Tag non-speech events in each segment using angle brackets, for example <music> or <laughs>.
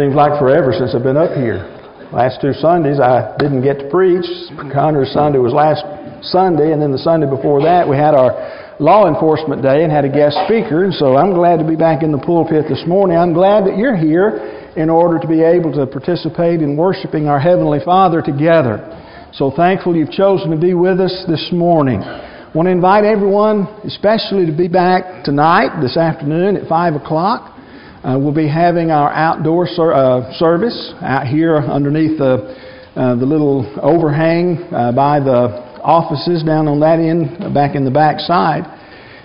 Seems like forever since I've been up here. Last two Sundays I didn't get to preach. Connor's Sunday was last Sunday, and then the Sunday before that we had our law enforcement day and had a guest speaker. And so I'm glad to be back in the pulpit this morning. I'm glad that you're here in order to be able to participate in worshiping our Heavenly Father together. So thankful you've chosen to be with us this morning. I want to invite everyone, especially to be back tonight, this afternoon at 5 o'clock. Uh, we'll be having our outdoor ser- uh, service out here underneath the, uh, the little overhang uh, by the offices down on that end, back in the back side.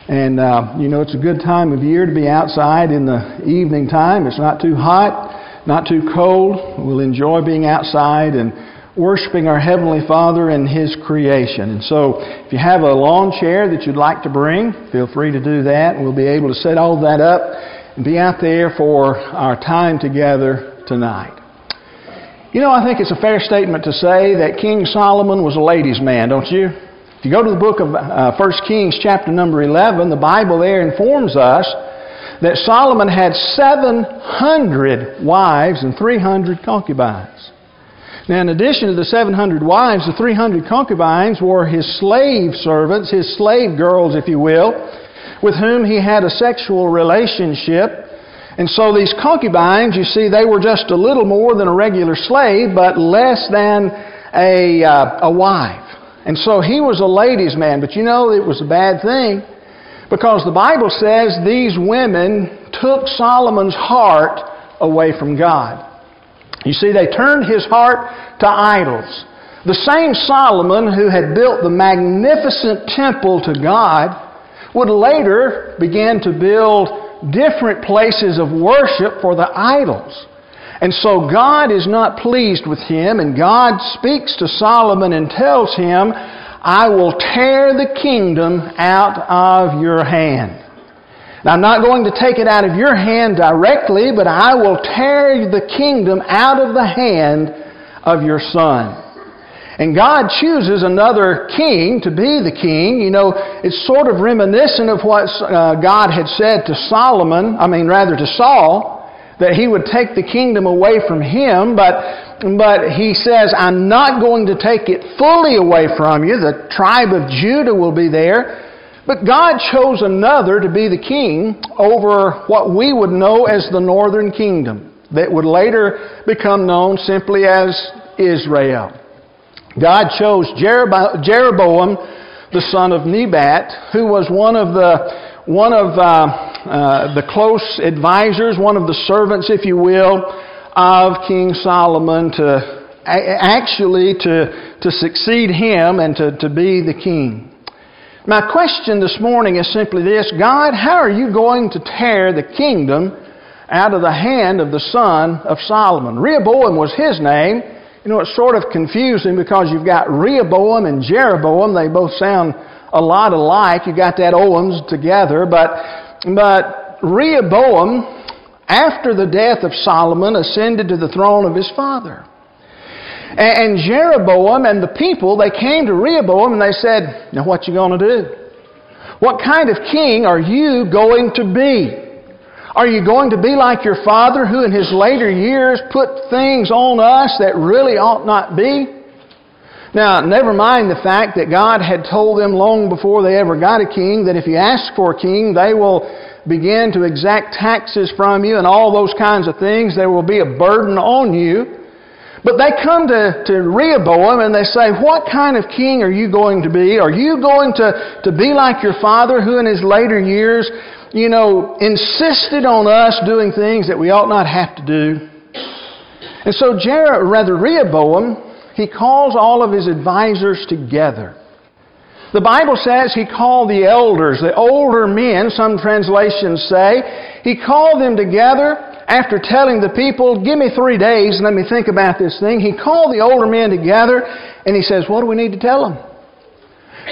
And, uh, you know, it's a good time of year to be outside in the evening time. It's not too hot, not too cold. We'll enjoy being outside and worshiping our Heavenly Father and His creation. And so, if you have a lawn chair that you'd like to bring, feel free to do that. We'll be able to set all that up be out there for our time together tonight. You know, I think it's a fair statement to say that King Solomon was a ladies' man, don't you? If you go to the book of uh, 1 Kings, chapter number 11, the Bible there informs us that Solomon had 700 wives and 300 concubines. Now, in addition to the 700 wives, the 300 concubines were his slave servants, his slave girls, if you will, with whom he had a sexual relationship. And so these concubines, you see, they were just a little more than a regular slave, but less than a, uh, a wife. And so he was a ladies' man. But you know, it was a bad thing because the Bible says these women took Solomon's heart away from God. You see, they turned his heart to idols. The same Solomon who had built the magnificent temple to God would later begin to build different places of worship for the idols. And so God is not pleased with him, and God speaks to Solomon and tells him, I will tear the kingdom out of your hand. Now, I'm not going to take it out of your hand directly, but I will tear the kingdom out of the hand of your son. And God chooses another king to be the king. You know, it's sort of reminiscent of what uh, God had said to Solomon, I mean, rather to Saul, that he would take the kingdom away from him, but, but he says, I'm not going to take it fully away from you. The tribe of Judah will be there. But God chose another to be the king over what we would know as the northern kingdom, that would later become known simply as Israel. God chose Jeroboam, the son of Nebat, who was one of the one of uh, uh, the close advisors, one of the servants, if you will, of King Solomon to actually to, to succeed him and to, to be the king. My question this morning is simply this God, how are you going to tear the kingdom out of the hand of the son of Solomon? Rehoboam was his name. You know, it's sort of confusing because you've got Rehoboam and Jeroboam. They both sound a lot alike. You've got that Owens together. But, but Rehoboam, after the death of Solomon, ascended to the throne of his father. And Jeroboam and the people, they came to Rehoboam and they said, Now what you to do? What kind of king are you going to be? Are you going to be like your father who in his later years put things on us that really ought not be? Now, never mind the fact that God had told them long before they ever got a king that if you ask for a king, they will begin to exact taxes from you and all those kinds of things. There will be a burden on you. But they come to, to Rehoboam and they say, What kind of king are you going to be? Are you going to, to be like your father who in his later years, you know, insisted on us doing things that we ought not have to do? And so Jer- rather Rehoboam, he calls all of his advisors together. The Bible says he called the elders, the older men, some translations say. He called them together after telling the people, Give me three days and let me think about this thing, he called the older men together and he says, What do we need to tell them?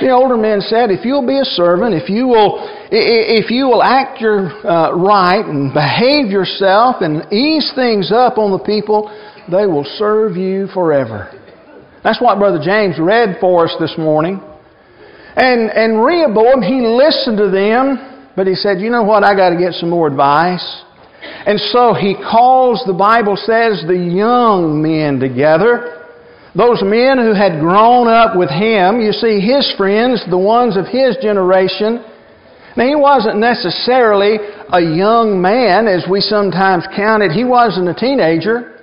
The older men said, If you'll be a servant, if you will, if you will act your uh, right and behave yourself and ease things up on the people, they will serve you forever. That's what Brother James read for us this morning. And, and Rehoboam, he listened to them, but he said, You know what? I got to get some more advice. And so he calls, the Bible says, the young men together. Those men who had grown up with him. You see, his friends, the ones of his generation. Now, he wasn't necessarily a young man as we sometimes count it. He wasn't a teenager.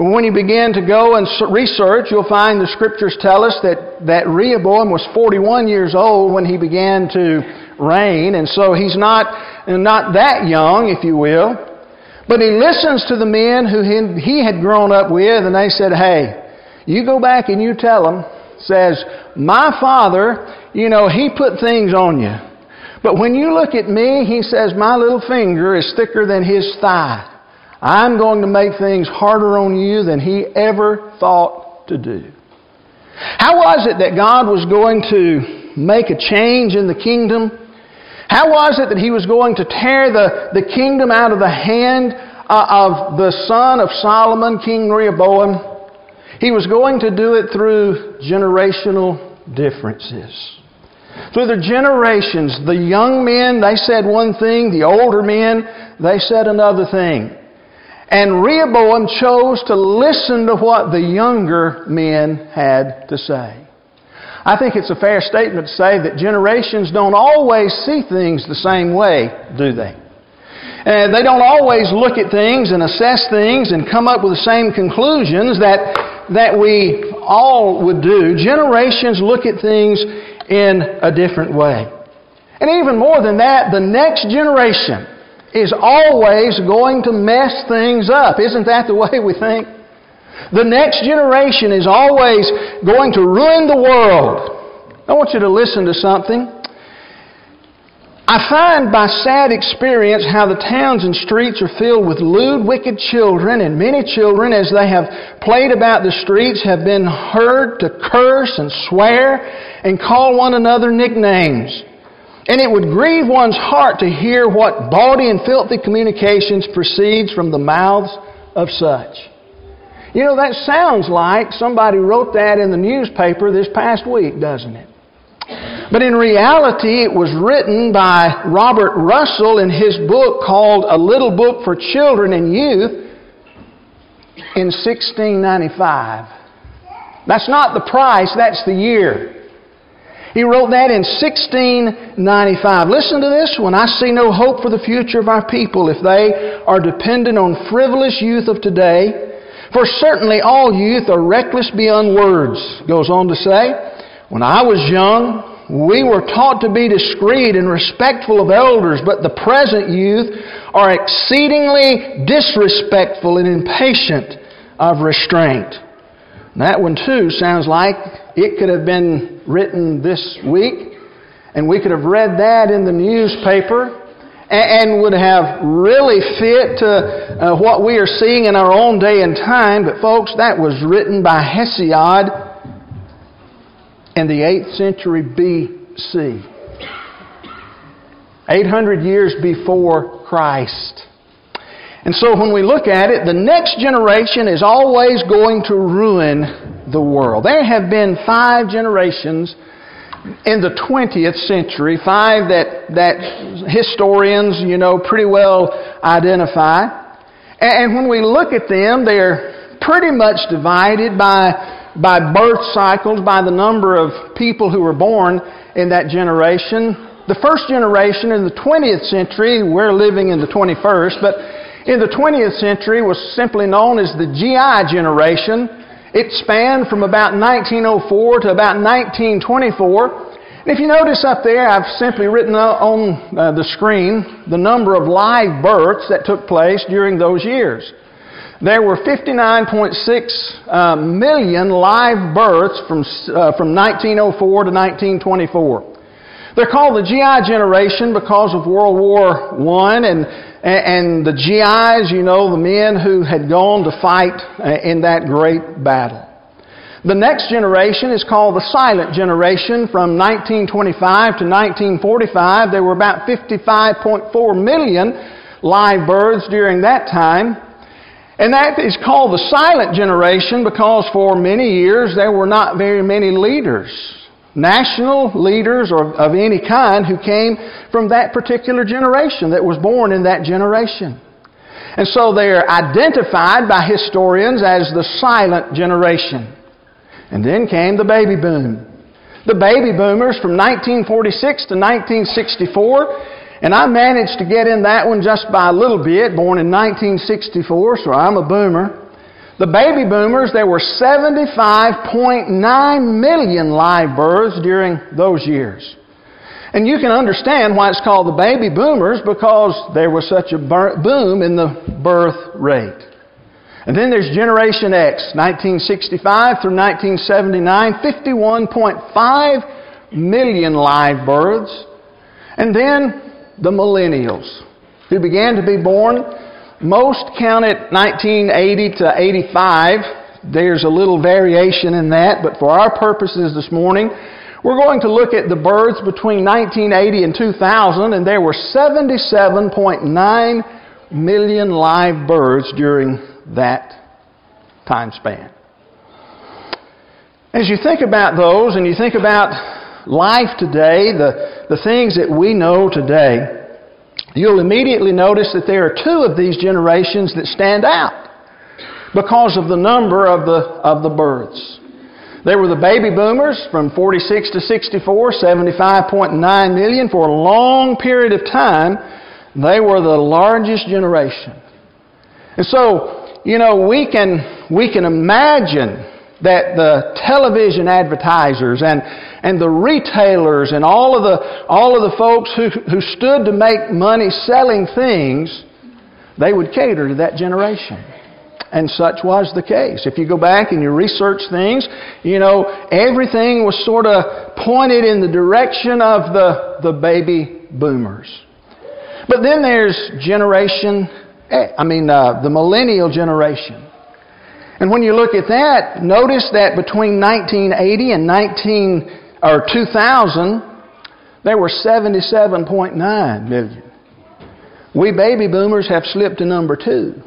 When you begin to go and research, you'll find the scriptures tell us that, that Rehoboam was 41 years old when he began to reign, and so he's not, not that young, if you will. But he listens to the men who he had grown up with, and they said, Hey, you go back and you tell them, says, My father, you know, he put things on you. But when you look at me, he says, My little finger is thicker than his thigh. I'm going to make things harder on you than he ever thought to do. How was it that God was going to make a change in the kingdom? How was it that he was going to tear the, the kingdom out of the hand uh, of the son of Solomon, King Rehoboam? He was going to do it through generational differences. Through the generations, the young men, they said one thing, the older men, they said another thing. And Rehoboam chose to listen to what the younger men had to say. I think it's a fair statement to say that generations don't always see things the same way, do they? And they don't always look at things and assess things and come up with the same conclusions that, that we all would do. Generations look at things in a different way. And even more than that, the next generation is always going to mess things up. Isn't that the way we think? The next generation is always going to ruin the world. I want you to listen to something. I find by sad experience how the towns and streets are filled with lewd, wicked children, and many children, as they have played about the streets, have been heard to curse and swear and call one another nicknames. And it would grieve one's heart to hear what bawdy and filthy communications proceeds from the mouths of such. You know, that sounds like somebody wrote that in the newspaper this past week, doesn't it? But in reality, it was written by Robert Russell in his book called A Little Book for Children and Youth in 1695. That's not the price, that's the year. He wrote that in 1695. Listen to this one. I see no hope for the future of our people if they are dependent on frivolous youth of today. For certainly all youth are reckless beyond words, goes on to say. When I was young, we were taught to be discreet and respectful of elders, but the present youth are exceedingly disrespectful and impatient of restraint. That one too sounds like it could have been written this week, and we could have read that in the newspaper and would have really fit to uh, what we are seeing in our own day and time. But, folks, that was written by Hesiod in the 8th century BC, 800 years before Christ. And so when we look at it, the next generation is always going to ruin the world. There have been five generations in the 20th century, five that, that historians, you know, pretty well identify. And when we look at them, they're pretty much divided by, by birth cycles, by the number of people who were born in that generation. The first generation in the 20th century, we're living in the 21st, but in the 20th century was simply known as the GI generation. It spanned from about 1904 to about 1924. If you notice up there, I've simply written on uh, the screen the number of live births that took place during those years. There were 59.6 uh, million live births from, uh, from 1904 to 1924. They're called the GI generation because of World War I and and, the GIs, you know, the men who had gone to fight uh, in that great battle. The next generation is called the silent generation. From 1925 to 1945, there were about 55.4 million live births during that time. And that is called the silent generation because for many years there were not very many leaders national leaders or of any kind who came from that particular generation, that was born in that generation. And so they're identified by historians as the silent generation. And then came the baby boom. The baby boomers from 1946 to 1964. And I managed to get in that one just by a little bit, born in 1964, so I'm a boomer. The baby boomers, there were 75.9 million live births during those years. And you can understand why it's called the baby boomers because there was such a boom in the birth rate. And then there's Generation X, 1965 through 1979, 51.5 million live births. And then the millennials, who began to be born. Most count it 1980 to 85. There's a little variation in that, but for our purposes this morning, we're going to look at the births between 1980 and 2000, and there were 77.9 million live births during that time span. As you think about those and you think about life today, the, the things that we know today, you'll immediately notice that there are two of these generations that stand out because of the number of the, of the births. They were the baby boomers from 46 to 64, 75.9 million. For a long period of time, they were the largest generation. And so, you know, we can, we can imagine that the television advertisers and, and the retailers and all of the, all of the folks who, who stood to make money selling things, they would cater to that generation. And such was the case. If you go back and you research things, you know, everything was sort of pointed in the direction of the, the baby boomers. But then there's generation, I mean, uh, the millennial generation. And when you look at that, notice that between 1980 and 19 or 2000, there were 77.9 million. We baby boomers have slipped to number two.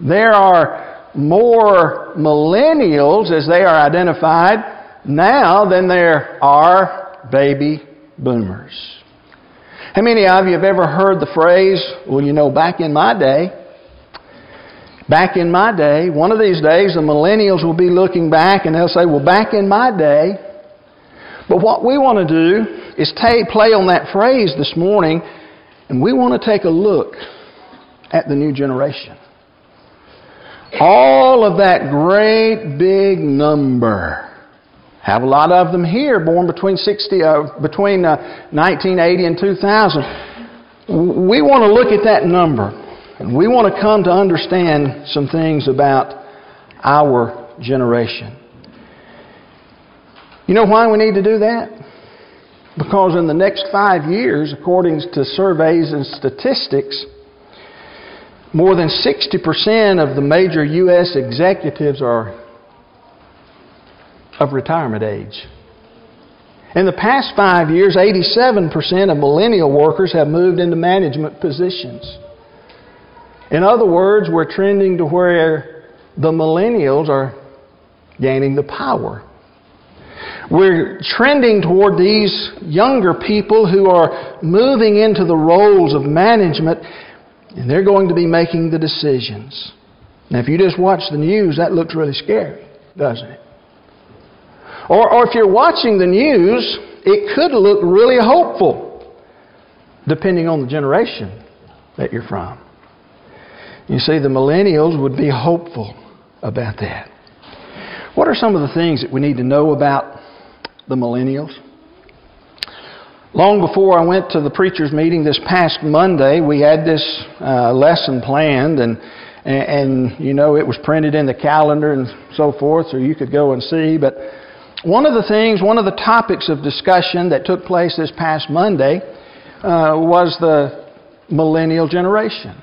There are more millennials, as they are identified, now than there are baby boomers. How many of you have ever heard the phrase, well, you know, back in my day, back in my day, one of these days the millennials will be looking back and they'll say, well, back in my day. But what we want to do is take, play on that phrase this morning and we want to take a look at the new generation. All of that great big number. Have a lot of them here, born between 60, uh, between uh, 1980 and 2000. We want to look at that number, and we want to come to understand some things about our generation. You know why we need to do that? Because in the next five years, according to surveys and statistics, more than 60% of the major U.S. executives are of retirement age. In the past five years, 87% of millennial workers have moved into management positions. In other words, we're trending to where the millennials are gaining the power. We're trending toward these younger people who are moving into the roles of management and they're going to be making the decisions. Now, if you just watch the news, that looks really scary, doesn't it? Or, or if you're watching the news, it could look really hopeful, depending on the generation that you're from. You see, the millennials would be hopeful about that. What are some of the things that we need to know about the millennials? Long before I went to the preacher's meeting this past Monday, we had this uh, lesson planned, and, and, and you know it was printed in the calendar and so forth, so you could go and see. But one of the things, one of the topics of discussion that took place this past Monday uh, was the millennial generation.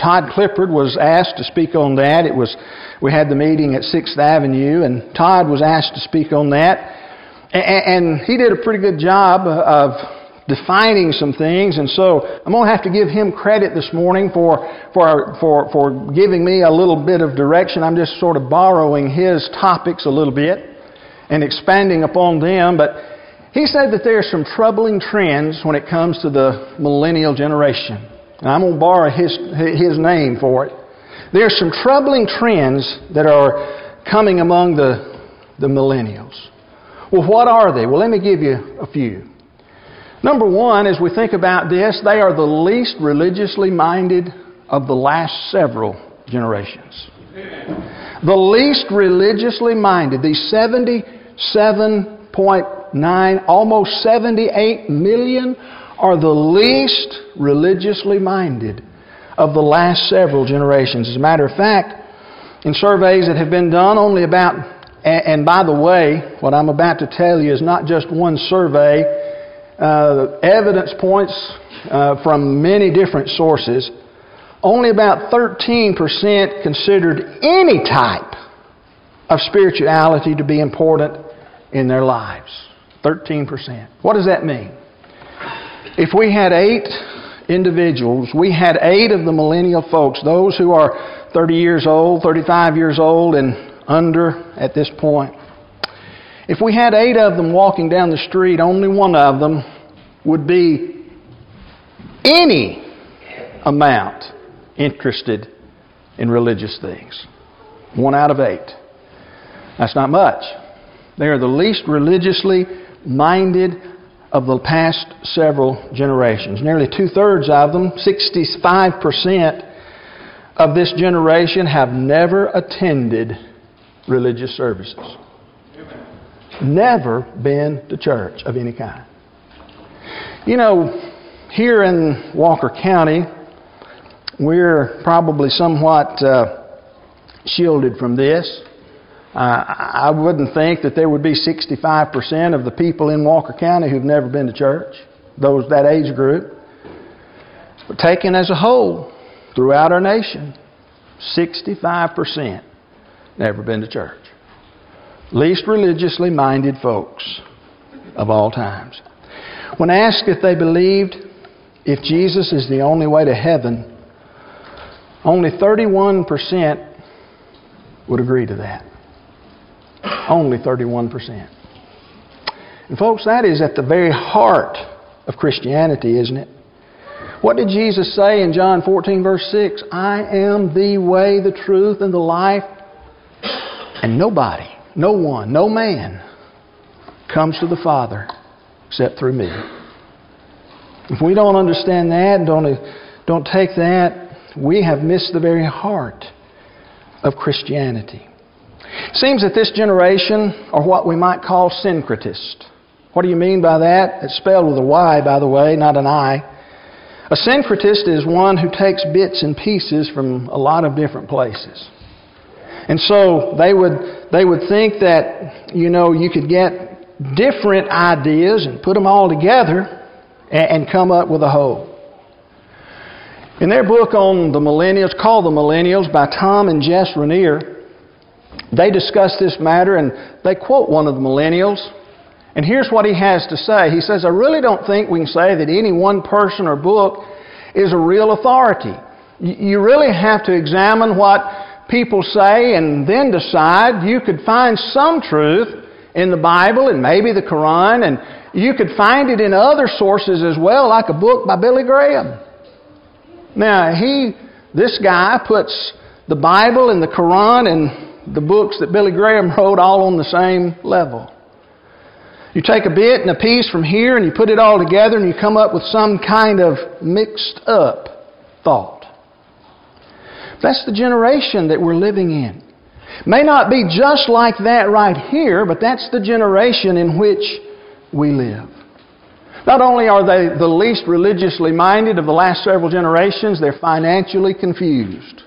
Todd Clifford was asked to speak on that. It was we had the meeting at Sixth Avenue, and Todd was asked to speak on that. And he did a pretty good job of defining some things, and so I'm going to have to give him credit this morning for, for, for, for giving me a little bit of direction. I'm just sort of borrowing his topics a little bit and expanding upon them, but he said that there are some troubling trends when it comes to the millennial generation. And I'm going to borrow his, his name for it. There are some troubling trends that are coming among the, the millennials. Well, what are they? Well, let me give you a few. Number one, as we think about this, they are the least religiously minded of the last several generations. The least religiously minded, these 77.9, almost 78 million, are the least religiously minded of the last several generations. As a matter of fact, in surveys that have been done, only about, and by the way, what I'm about to tell you is not just one survey, uh, evidence points uh, from many different sources only about 13% considered any type of spirituality to be important in their lives. 13%. What does that mean? If we had eight individuals, we had eight of the millennial folks, those who are 30 years old, 35 years old, and under at this point. If we had eight of them walking down the street, only one of them would be any amount interested in religious things. One out of eight. That's not much. They are the least religiously minded of the past several generations. Nearly two thirds of them, 65% of this generation, have never attended religious services. Never been to church of any kind. You know, here in Walker County, we're probably somewhat uh, shielded from this. Uh, I wouldn't think that there would be 65% of the people in Walker County who've never been to church, those that age group. But taken as a whole, throughout our nation, 65% never been to church. Least religiously minded folks of all times. When asked if they believed if Jesus is the only way to heaven, only 31% would agree to that. Only 31%. And folks, that is at the very heart of Christianity, isn't it? What did Jesus say in John 14, verse 6? I am the way, the truth, and the life. And nobody, no one, no man comes to the Father except through me. If we don't understand that don't, don't take that we have missed the very heart of Christianity. Seems that this generation are what we might call syncretist. What do you mean by that? It's spelled with a Y, by the way, not an I. A syncretist is one who takes bits and pieces from a lot of different places. And so they would, they would think that, you know, you could get different ideas and put them all together and, and come up with a whole. In their book on the millennials, called The Millennials by Tom and Jess Rainer, they discuss this matter and they quote one of the millennials. And here's what he has to say. He says, I really don't think we can say that any one person or book is a real authority. You really have to examine what people say and then decide. You could find some truth in the Bible and maybe the Quran, and you could find it in other sources as well, like a book by Billy Graham. Now, he, this guy puts the Bible and the Quran and the books that Billy Graham <laughs> wrote all on the same level. You take a bit and a piece from here and you put it all together and you come up with some kind of mixed up thought. That's the generation that we're living in. May not be just like that right here, but that's the generation in which we live. Not only are they the least religiously minded of the last several generations, they're financially confused.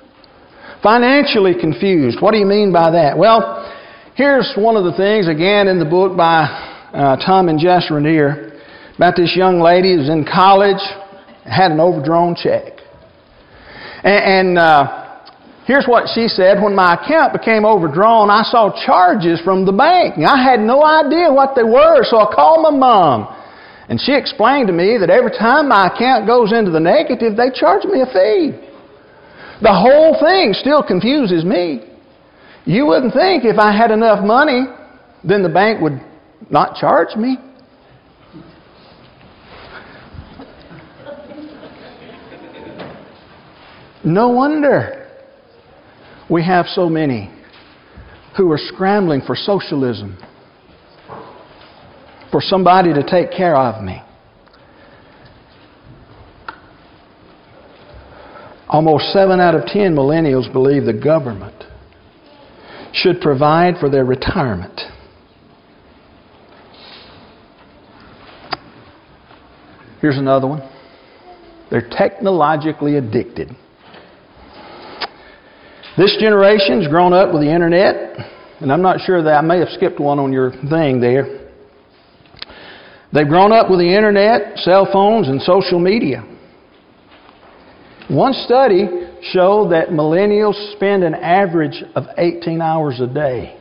Financially confused. What do you mean by that? Well, here's one of the things, again, in the book by uh, Tom and Jess Rainer, about this young lady who's in college, had an overdrawn check. And, and uh, here's what she said When my account became overdrawn, I saw charges from the bank. I had no idea what they were, so I called my mom. And she explained to me that every time my account goes into the negative, they charge me a fee. The whole thing still confuses me. You wouldn't think if I had enough money, then the bank would not charge me. No wonder we have so many who are scrambling for socialism, for somebody to take care of me. Almost seven out of ten millennials believe the government should provide for their retirement. Here's another one. They're technologically addicted. This generation's grown up with the internet, and I'm not sure that I may have skipped one on your thing there. They've grown up with the internet, cell phones, and social media. One study showed that millennials spend an average of 18 hours a day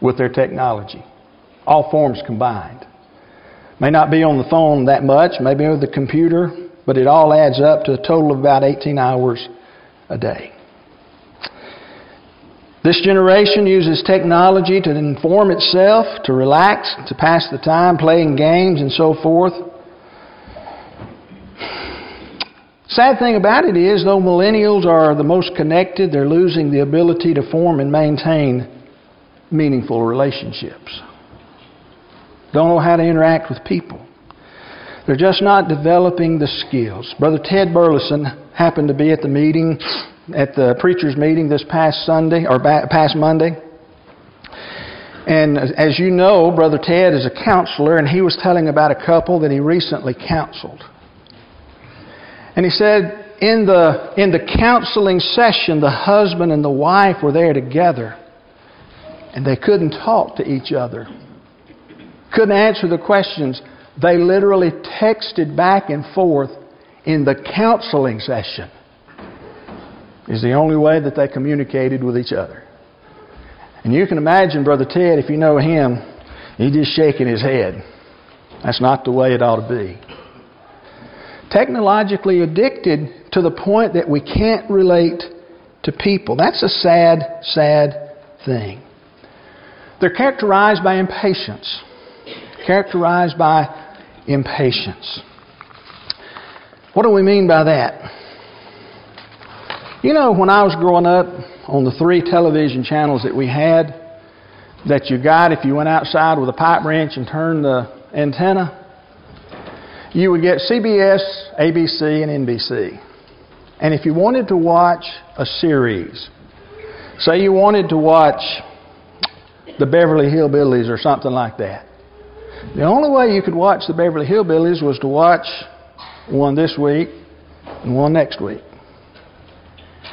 with their technology, all forms combined. May not be on the phone that much, maybe with the computer, but it all adds up to a total of about 18 hours a day. This generation uses technology to inform itself, to relax, to pass the time playing games and so forth. Sad thing about it is, though millennials are the most connected, they're losing the ability to form and maintain meaningful relationships. Don't know how to interact with people. They're just not developing the skills. Brother Ted Burleson happened to be at the meeting, at the preacher's meeting this past Sunday, or past Monday. And as you know, Brother Ted is a counselor, and he was telling about a couple that he recently counseled. And he said, in the, in the counseling session, the husband and the wife were there together, and they couldn't talk to each other. Couldn't answer the questions. They literally texted back and forth in the counseling session. Is the only way that they communicated with each other. And you can imagine Brother Ted, if you know him, he's just shaking his head. That's not the way it ought to be technologically addicted to the point that we can't relate to people. That's a sad, sad thing. They're characterized by impatience. Characterized by impatience. What do we mean by that? You know, when I was growing up, on the three television channels that we had, that you got if you went outside with a pipe wrench and turned the antenna, you would get CBS, ABC, and NBC. And if you wanted to watch a series, say you wanted to watch the Beverly Hillbillies or something like that, the only way you could watch the Beverly Hillbillies was to watch one this week and one next week.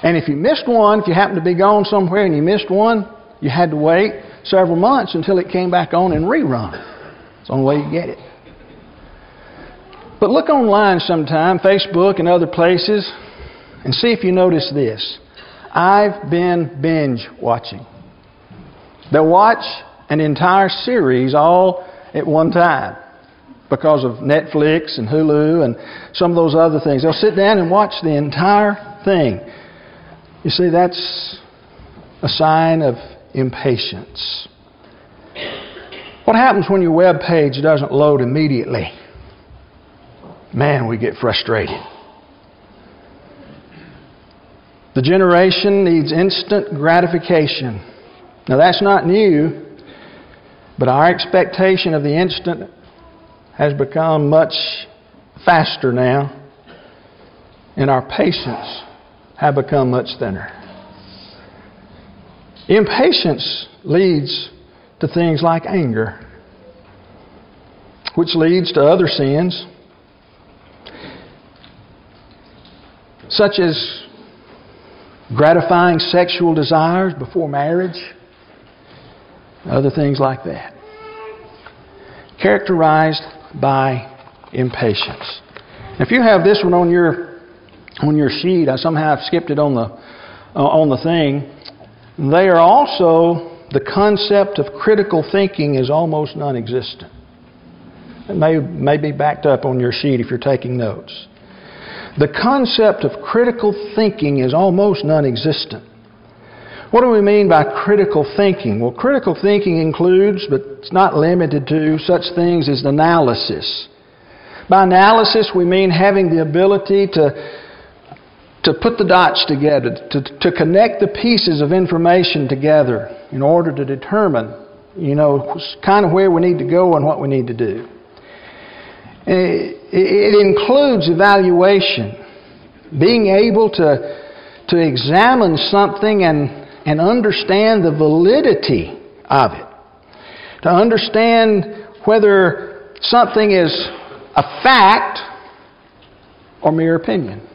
And if you missed one, if you happened to be gone somewhere and you missed one, you had to wait several months until it came back on and rerun. It's the only way you get it. But look online sometime, Facebook and other places, and see if you notice this. I've been binge watching. They'll watch an entire series all at one time because of Netflix and Hulu and some of those other things. They'll sit down and watch the entire thing. You see, that's a sign of impatience. What happens when your web page doesn't load immediately? Man, we get frustrated. The generation needs instant gratification. Now, that's not new, but our expectation of the instant has become much faster now, and our patience have become much thinner. Impatience leads to things like anger, which leads to other sins such as gratifying sexual desires before marriage, other things like that. Characterized by impatience. If you have this one on your on your sheet, I somehow skipped it on the uh, on the thing. They are also the concept of critical thinking is almost non-existent. It may, may be backed up on your sheet if you're taking notes. The concept of critical thinking is almost non existent. What do we mean by critical thinking? Well, critical thinking includes, but it's not limited to, such things as analysis, By analysis, we mean having the ability to, to put the dots together, to, to connect the pieces of information together in order to determine, you know, kind of where we need to go and what we need to do. It includes evaluation, being able to, to examine something and, and understand the validity of it, to understand whether something is a fact or mere opinion.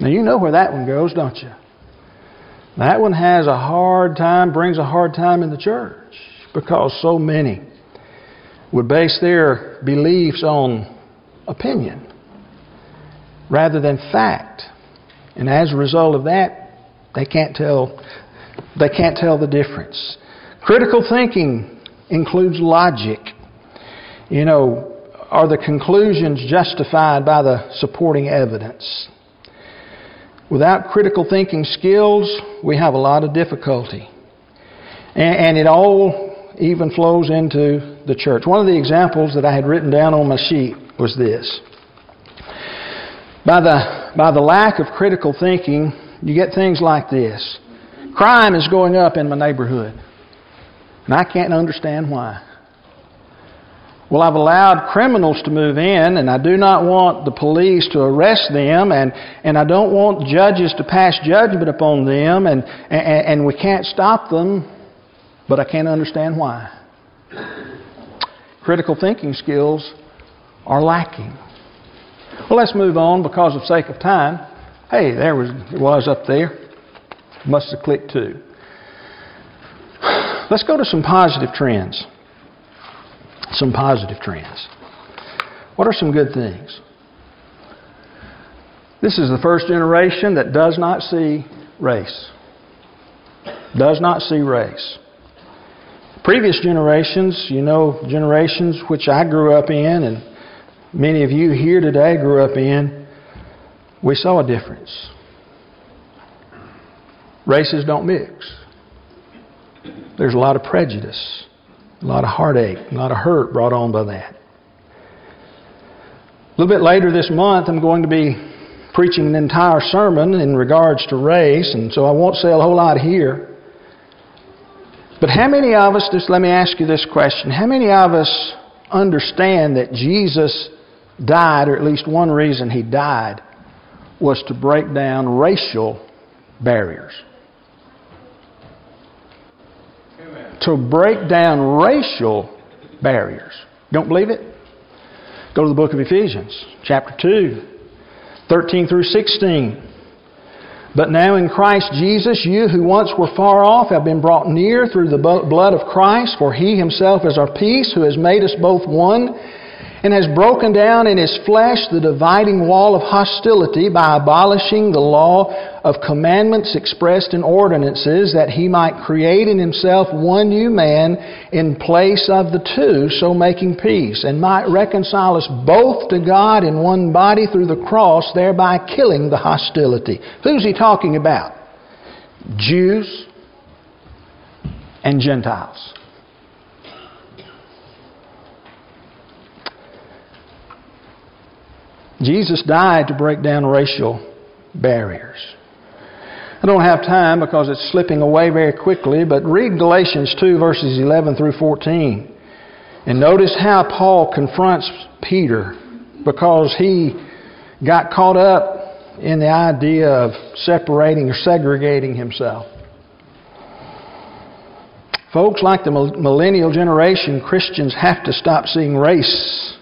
Now, you know where that one goes, don't you? That one has a hard time, brings a hard time in the church because so many would base their beliefs on opinion rather than fact. And as a result of that, they can't tell they can't tell the difference. Critical thinking includes logic. You know, are the conclusions justified by the supporting evidence? Without critical thinking skills, we have a lot of difficulty. And, and it all even flows into the church. One of the examples that I had written down on my sheet was this. By the, by the lack of critical thinking, you get things like this. Crime is going up in my neighborhood, and I can't understand why. Well, I've allowed criminals to move in, and I do not want the police to arrest them, and, and I don't want judges to pass judgment upon them, and, and, and we can't stop them, but I can't understand why. Critical thinking skills are lacking. Well, let's move on because of sake of time. Hey, there was it was up there. Must have clicked too. Let's go to some positive trends. Some positive trends. What are some good things? This is the first generation that does not see race. Does not see race. Previous generations, you know, generations which I grew up in and many of you here today grew up in, we saw a difference. Races don't mix. There's a lot of prejudice, a lot of heartache, a lot of hurt brought on by that. A little bit later this month, I'm going to be preaching an entire sermon in regards to race, and so I won't say a whole lot here. But how many of us, just let me ask you this question, how many of us understand that Jesus died, or at least one reason he died, was to break down racial barriers? Amen. To break down racial barriers. Don't believe it? Go to the book of Ephesians, chapter 2, 13 through 16. But now in Christ Jesus, you who once were far off have been brought near through the blood of Christ, for he himself is our peace, who has made us both one and has broken down in his flesh the dividing wall of hostility by abolishing the law of commandments expressed in ordinances, that he might create in himself one new man in place of the two, so making peace, and might reconcile us both to God in one body through the cross, thereby killing the hostility. Who's he talking about? Jews and Gentiles. Jesus died to break down racial barriers. I don't have time because it's slipping away very quickly, but read Galatians 2, verses 11 through 14. And notice how Paul confronts Peter because he got caught up in the idea of separating or segregating himself. Folks, like the millennial generation, Christians have to stop seeing race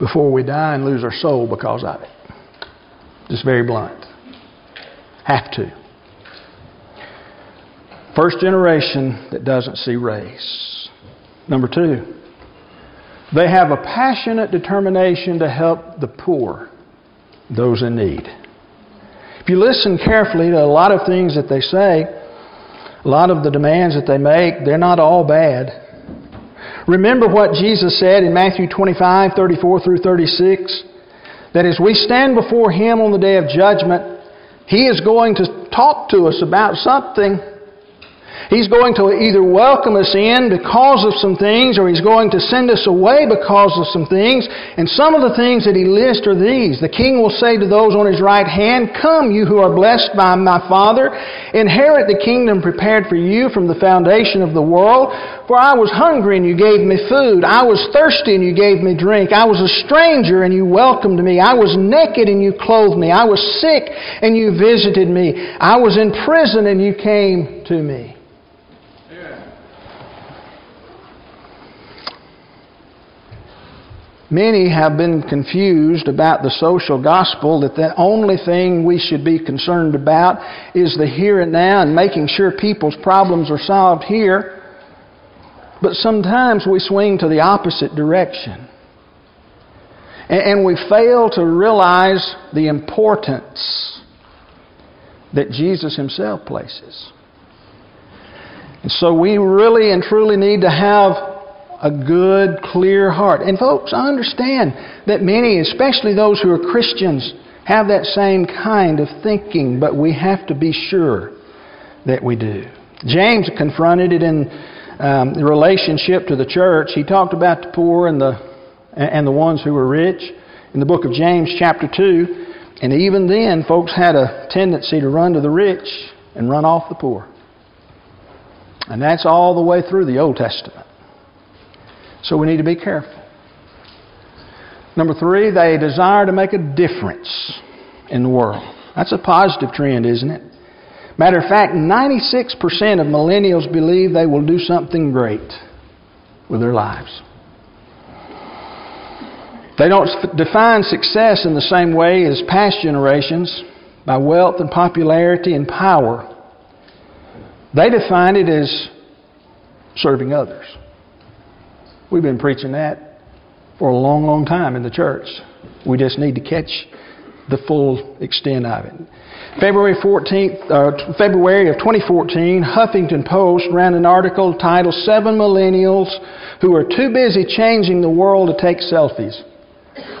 before we die and lose our soul because of it. Just very blunt. Have to. First generation that doesn't see race. Number two, they have a passionate determination to help the poor, those in need. If you listen carefully to a lot of things that they say, a lot of the demands that they make, they're not all bad. Remember what Jesus said in Matthew 25, 34 through 36? That as we stand before Him on the day of judgment, He is going to talk to us about something. He's going to either welcome us in because of some things or He's going to send us away because of some things. And some of the things that He lists are these. The King will say to those on His right hand, Come, you who are blessed by my Father, inherit the kingdom prepared for you from the foundation of the world. For I was hungry and you gave me food. I was thirsty and you gave me drink. I was a stranger and you welcomed me. I was naked and you clothed me. I was sick and you visited me. I was in prison and you came to me. Many have been confused about the social gospel that the only thing we should be concerned about is the here and now and making sure people's problems are solved here. But sometimes we swing to the opposite direction. And we fail to realize the importance that Jesus Himself places. And so we really and truly need to have a good, clear heart. And folks, I understand that many, especially those who are Christians, have that same kind of thinking, but we have to be sure that we do. James confronted it in um, relationship to the church. He talked about the poor and the and the ones who were rich in the book of James, chapter two. And even then, folks had a tendency to run to the rich and run off the poor. And that's all the way through the Old Testament. So we need to be careful. Number three, they desire to make a difference in the world. That's a positive trend, isn't it? Matter of fact, 96% of millennials believe they will do something great with their lives. They don't define success in the same way as past generations by wealth and popularity and power. They define it as serving others. We've been preaching that for a long, long time in the church. We just need to catch the full extent of it. February 14th, uh, February of 2014, Huffington Post ran an article titled Seven Millennials Who Are Too Busy Changing the World to Take Selfies.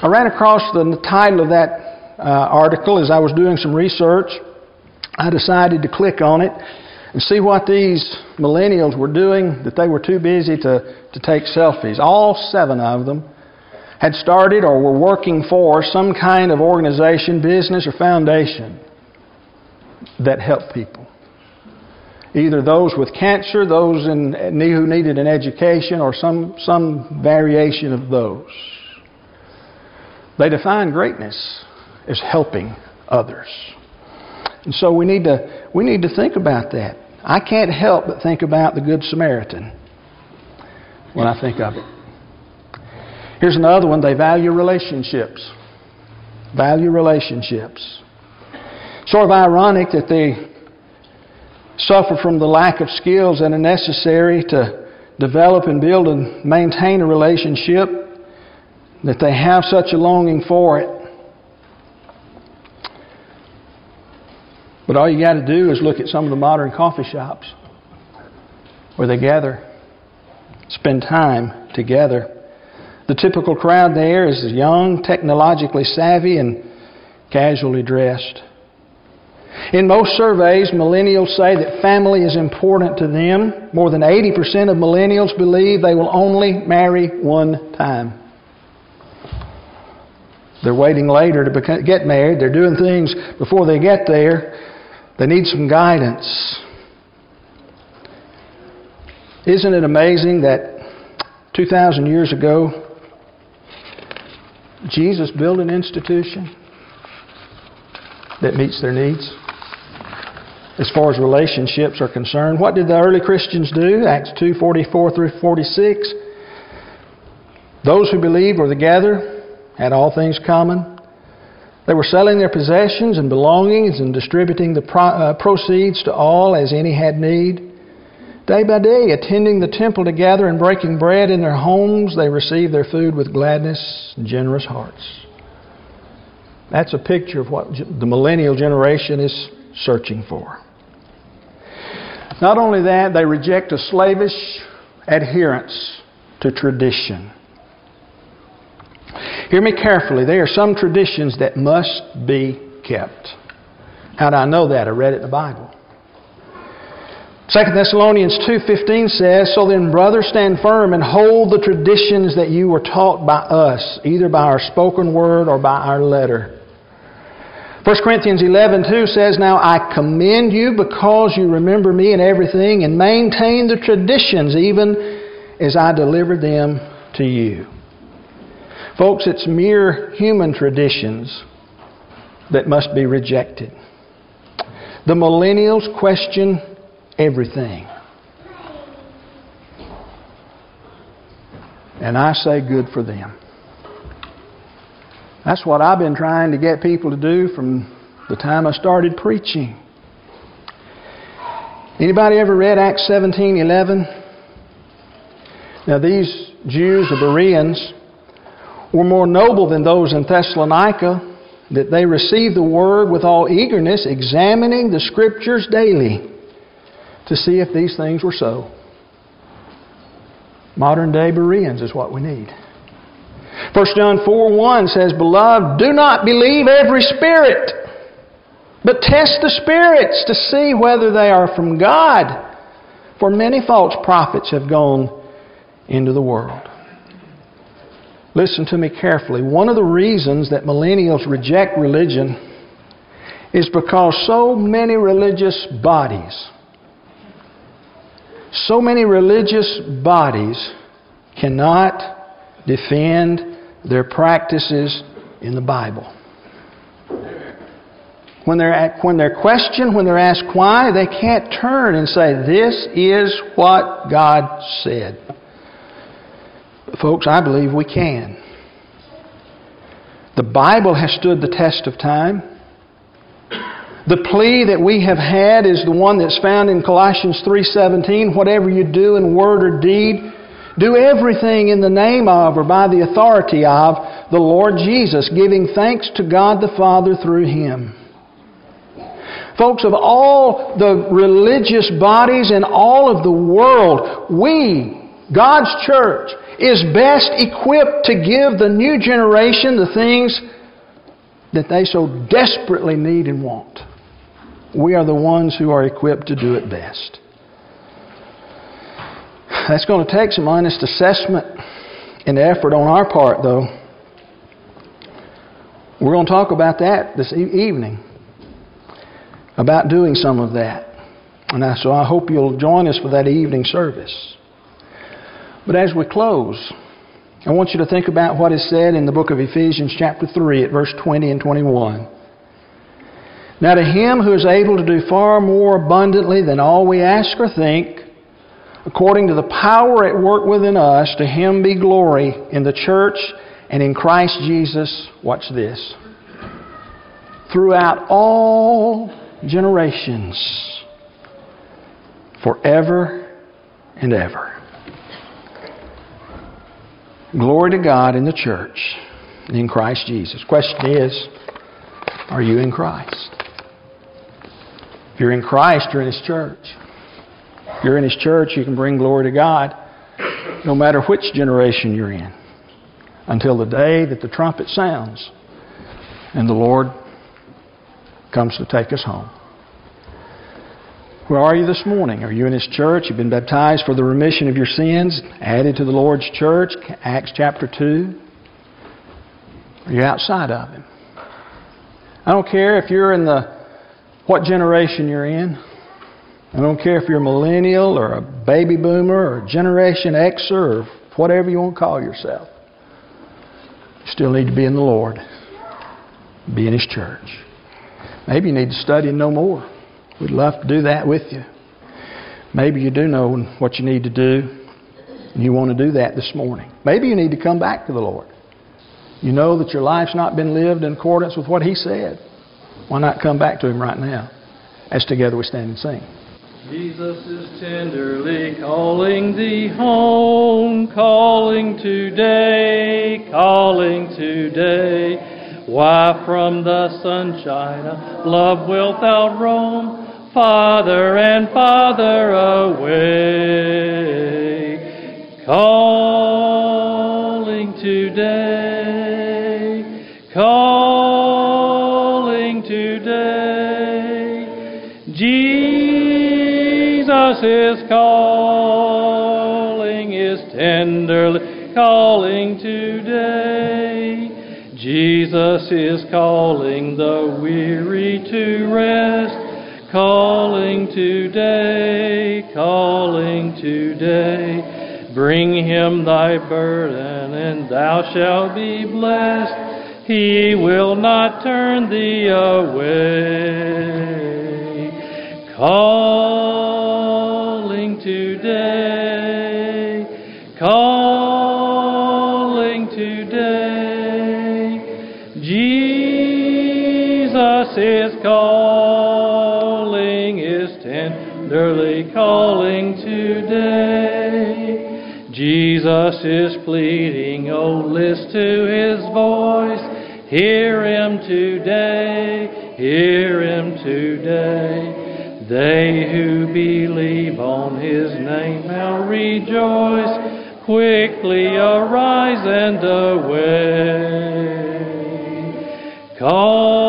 I ran across the title of that uh, article as I was doing some research. I decided to click on it and see what these millennials were doing that they were too busy to, to take selfies. All seven of them had started or were working for some kind of organization, business, or foundation that helped people. Either those with cancer, those in, who needed an education, or some, some variation of those. They define greatness as helping others. And so we need to, we need to think about that. I can't help but think about the Good Samaritan when I think of it. Here's another one they value relationships. Value relationships. Sort of ironic that they suffer from the lack of skills that are necessary to develop and build and maintain a relationship, that they have such a longing for it. But all you got to do is look at some of the modern coffee shops where they gather, spend time together. The typical crowd there is young, technologically savvy, and casually dressed. In most surveys, millennials say that family is important to them. More than 80% of millennials believe they will only marry one time. They're waiting later to get married. They're doing things before they get there they need some guidance. Isn't it amazing that 2,000 years ago, Jesus built an institution that meets their needs? As far as relationships are concerned, what did the early Christians do? Acts 2 44 through 46. Those who believed were together, had all things common, they were selling their possessions and belongings and distributing the pro- uh, proceeds to all as any had need. Day by day, attending the temple together and breaking bread in their homes, they received their food with gladness and generous hearts. That's a picture of what the millennial generation is searching for. Not only that, they reject a slavish adherence to tradition. Hear me carefully. There are some traditions that must be kept. How do I know that? I read it in the Bible. 2 Thessalonians 2:15 says, "So then, brothers, stand firm and hold the traditions that you were taught by us, either by our spoken word or by our letter." 1 Corinthians 11:2 says, "Now I commend you because you remember me in everything and maintain the traditions even as I delivered them to you." Folks, it's mere human traditions that must be rejected. The millennials question everything. And I say good for them. That's what I've been trying to get people to do from the time I started preaching. Anybody ever read Acts 17:11? Now these Jews, the Bereans, were more noble than those in Thessalonica, that they received the word with all eagerness, examining the scriptures daily to see if these things were so. Modern day Bereans is what we need. 1 John 4 1 says, Beloved, do not believe every spirit, but test the spirits to see whether they are from God. For many false prophets have gone into the world. Listen to me carefully. One of the reasons that millennials reject religion is because so many religious bodies so many religious bodies cannot defend their practices in the Bible. When they're, when they're questioned, when they're asked why, they can't turn and say, This is what God said. Folks, I believe we can. The Bible has stood the test of time. The plea that we have had is the one that's found in Colossians 3:17, whatever you do in word or deed, do everything in the name of or by the authority of the Lord Jesus, giving thanks to God the Father through him. Folks, of all the religious bodies in all of the world, we, God's church, is best equipped to give the new generation the things that they so desperately need and want. We are the ones who are equipped to do it best. That's going to take some honest assessment and effort on our part, though. We're going to talk about that this evening, about doing some of that. And so I hope you'll join us for that evening service. But as we close, I want you to think about what is said in the book of Ephesians, chapter 3, at verse 20 and 21. Now, to him who is able to do far more abundantly than all we ask or think, according to the power at work within us, to him be glory in the church and in Christ Jesus. Watch this. Throughout all generations, forever and ever. Glory to God in the church in Christ Jesus. Question is, are you in Christ? If you're in Christ, you're in His church. If you're in His church, you can bring glory to God no matter which generation you're in until the day that the trumpet sounds and the Lord comes to take us home. Where are you this morning? Are you in His church? You've been baptized for the remission of your sins, added to the Lord's church, Acts chapter 2? Are you outside of Him? I don't care if you're in the what generation you're in. I don't care if you're a millennial or a baby boomer or Generation Xer or whatever you want to call yourself. You still need to be in the Lord, be in His church. Maybe you need to study know more. We'd love to do that with you. Maybe you do know what you need to do, and you want to do that this morning. Maybe you need to come back to the Lord. You know that your life's not been lived in accordance with what He said. Why not come back to Him right now as together we stand and sing? Jesus is tenderly calling thee home, calling today, calling today. Why from the sunshine of love wilt thou roam, farther and farther away? Calling today, calling today. Jesus is calling, is tenderly calling today. Jesus is calling the weary to rest, calling today, calling today. Bring him thy burden, and thou shalt be blessed. He will not turn thee away. Calling today, calling today. Jesus is calling, tenderly calling today. Jesus is pleading, oh, list to his voice. Hear him today, hear him today. They who believe on his name now rejoice. Quickly arise and away. Calling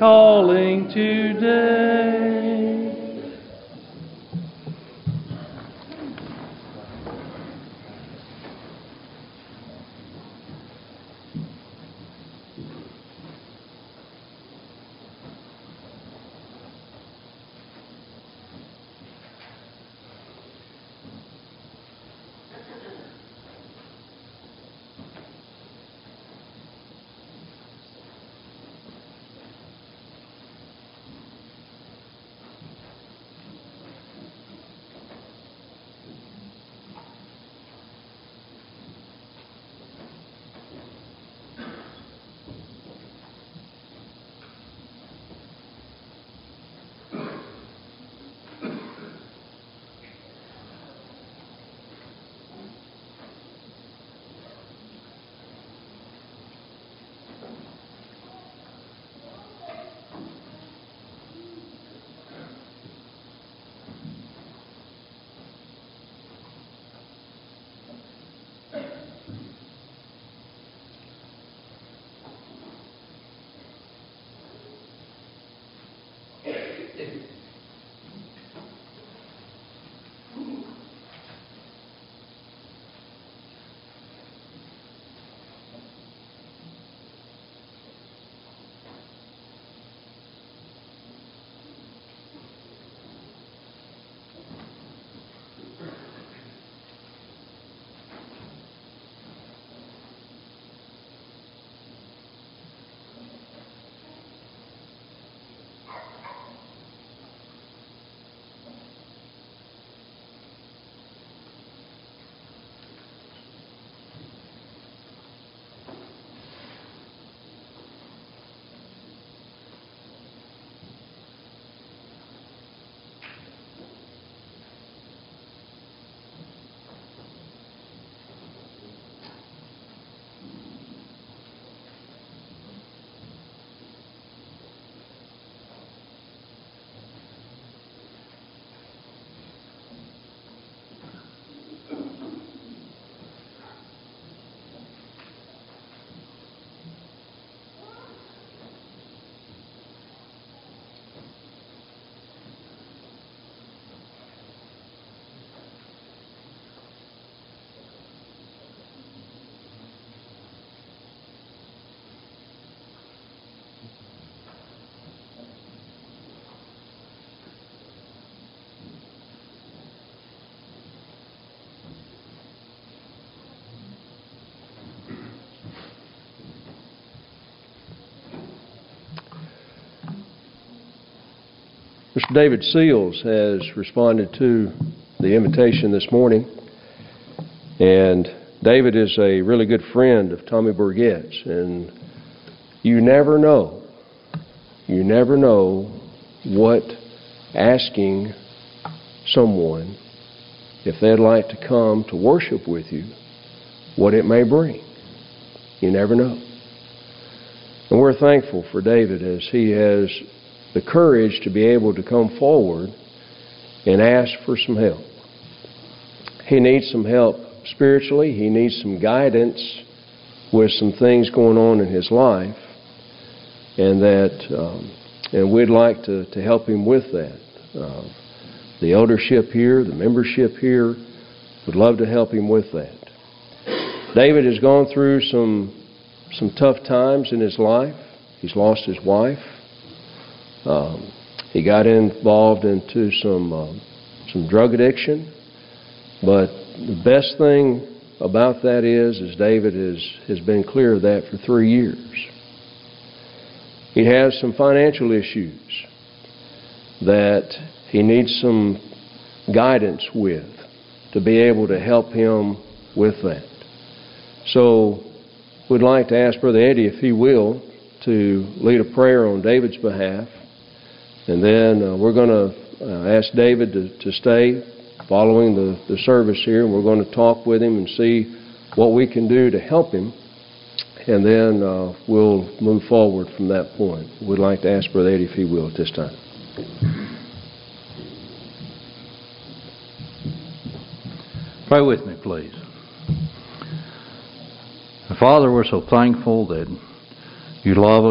calling today. Mr. David Seals has responded to the invitation this morning. And David is a really good friend of Tommy Burgett's. And you never know, you never know what asking someone, if they'd like to come to worship with you, what it may bring. You never know. And we're thankful for David as he has the courage to be able to come forward and ask for some help. He needs some help spiritually. He needs some guidance with some things going on in his life, and that, um, and we'd like to, to help him with that. Uh, the eldership here, the membership here, would love to help him with that. David has gone through some some tough times in his life. He's lost his wife. Um, he got involved into some um, some drug addiction, but the best thing about that is, is David has has been clear of that for three years. He has some financial issues that he needs some guidance with to be able to help him with that. So, we'd like to ask Brother Eddie, if he will, to lead a prayer on David's behalf. And then uh, we're going to uh, ask David to, to stay following the, the service here, and we're going to talk with him and see what we can do to help him. And then uh, we'll move forward from that point. We'd like to ask Brother Eddie if he will at this time. Pray with me, please. Father, we're so thankful that you love us.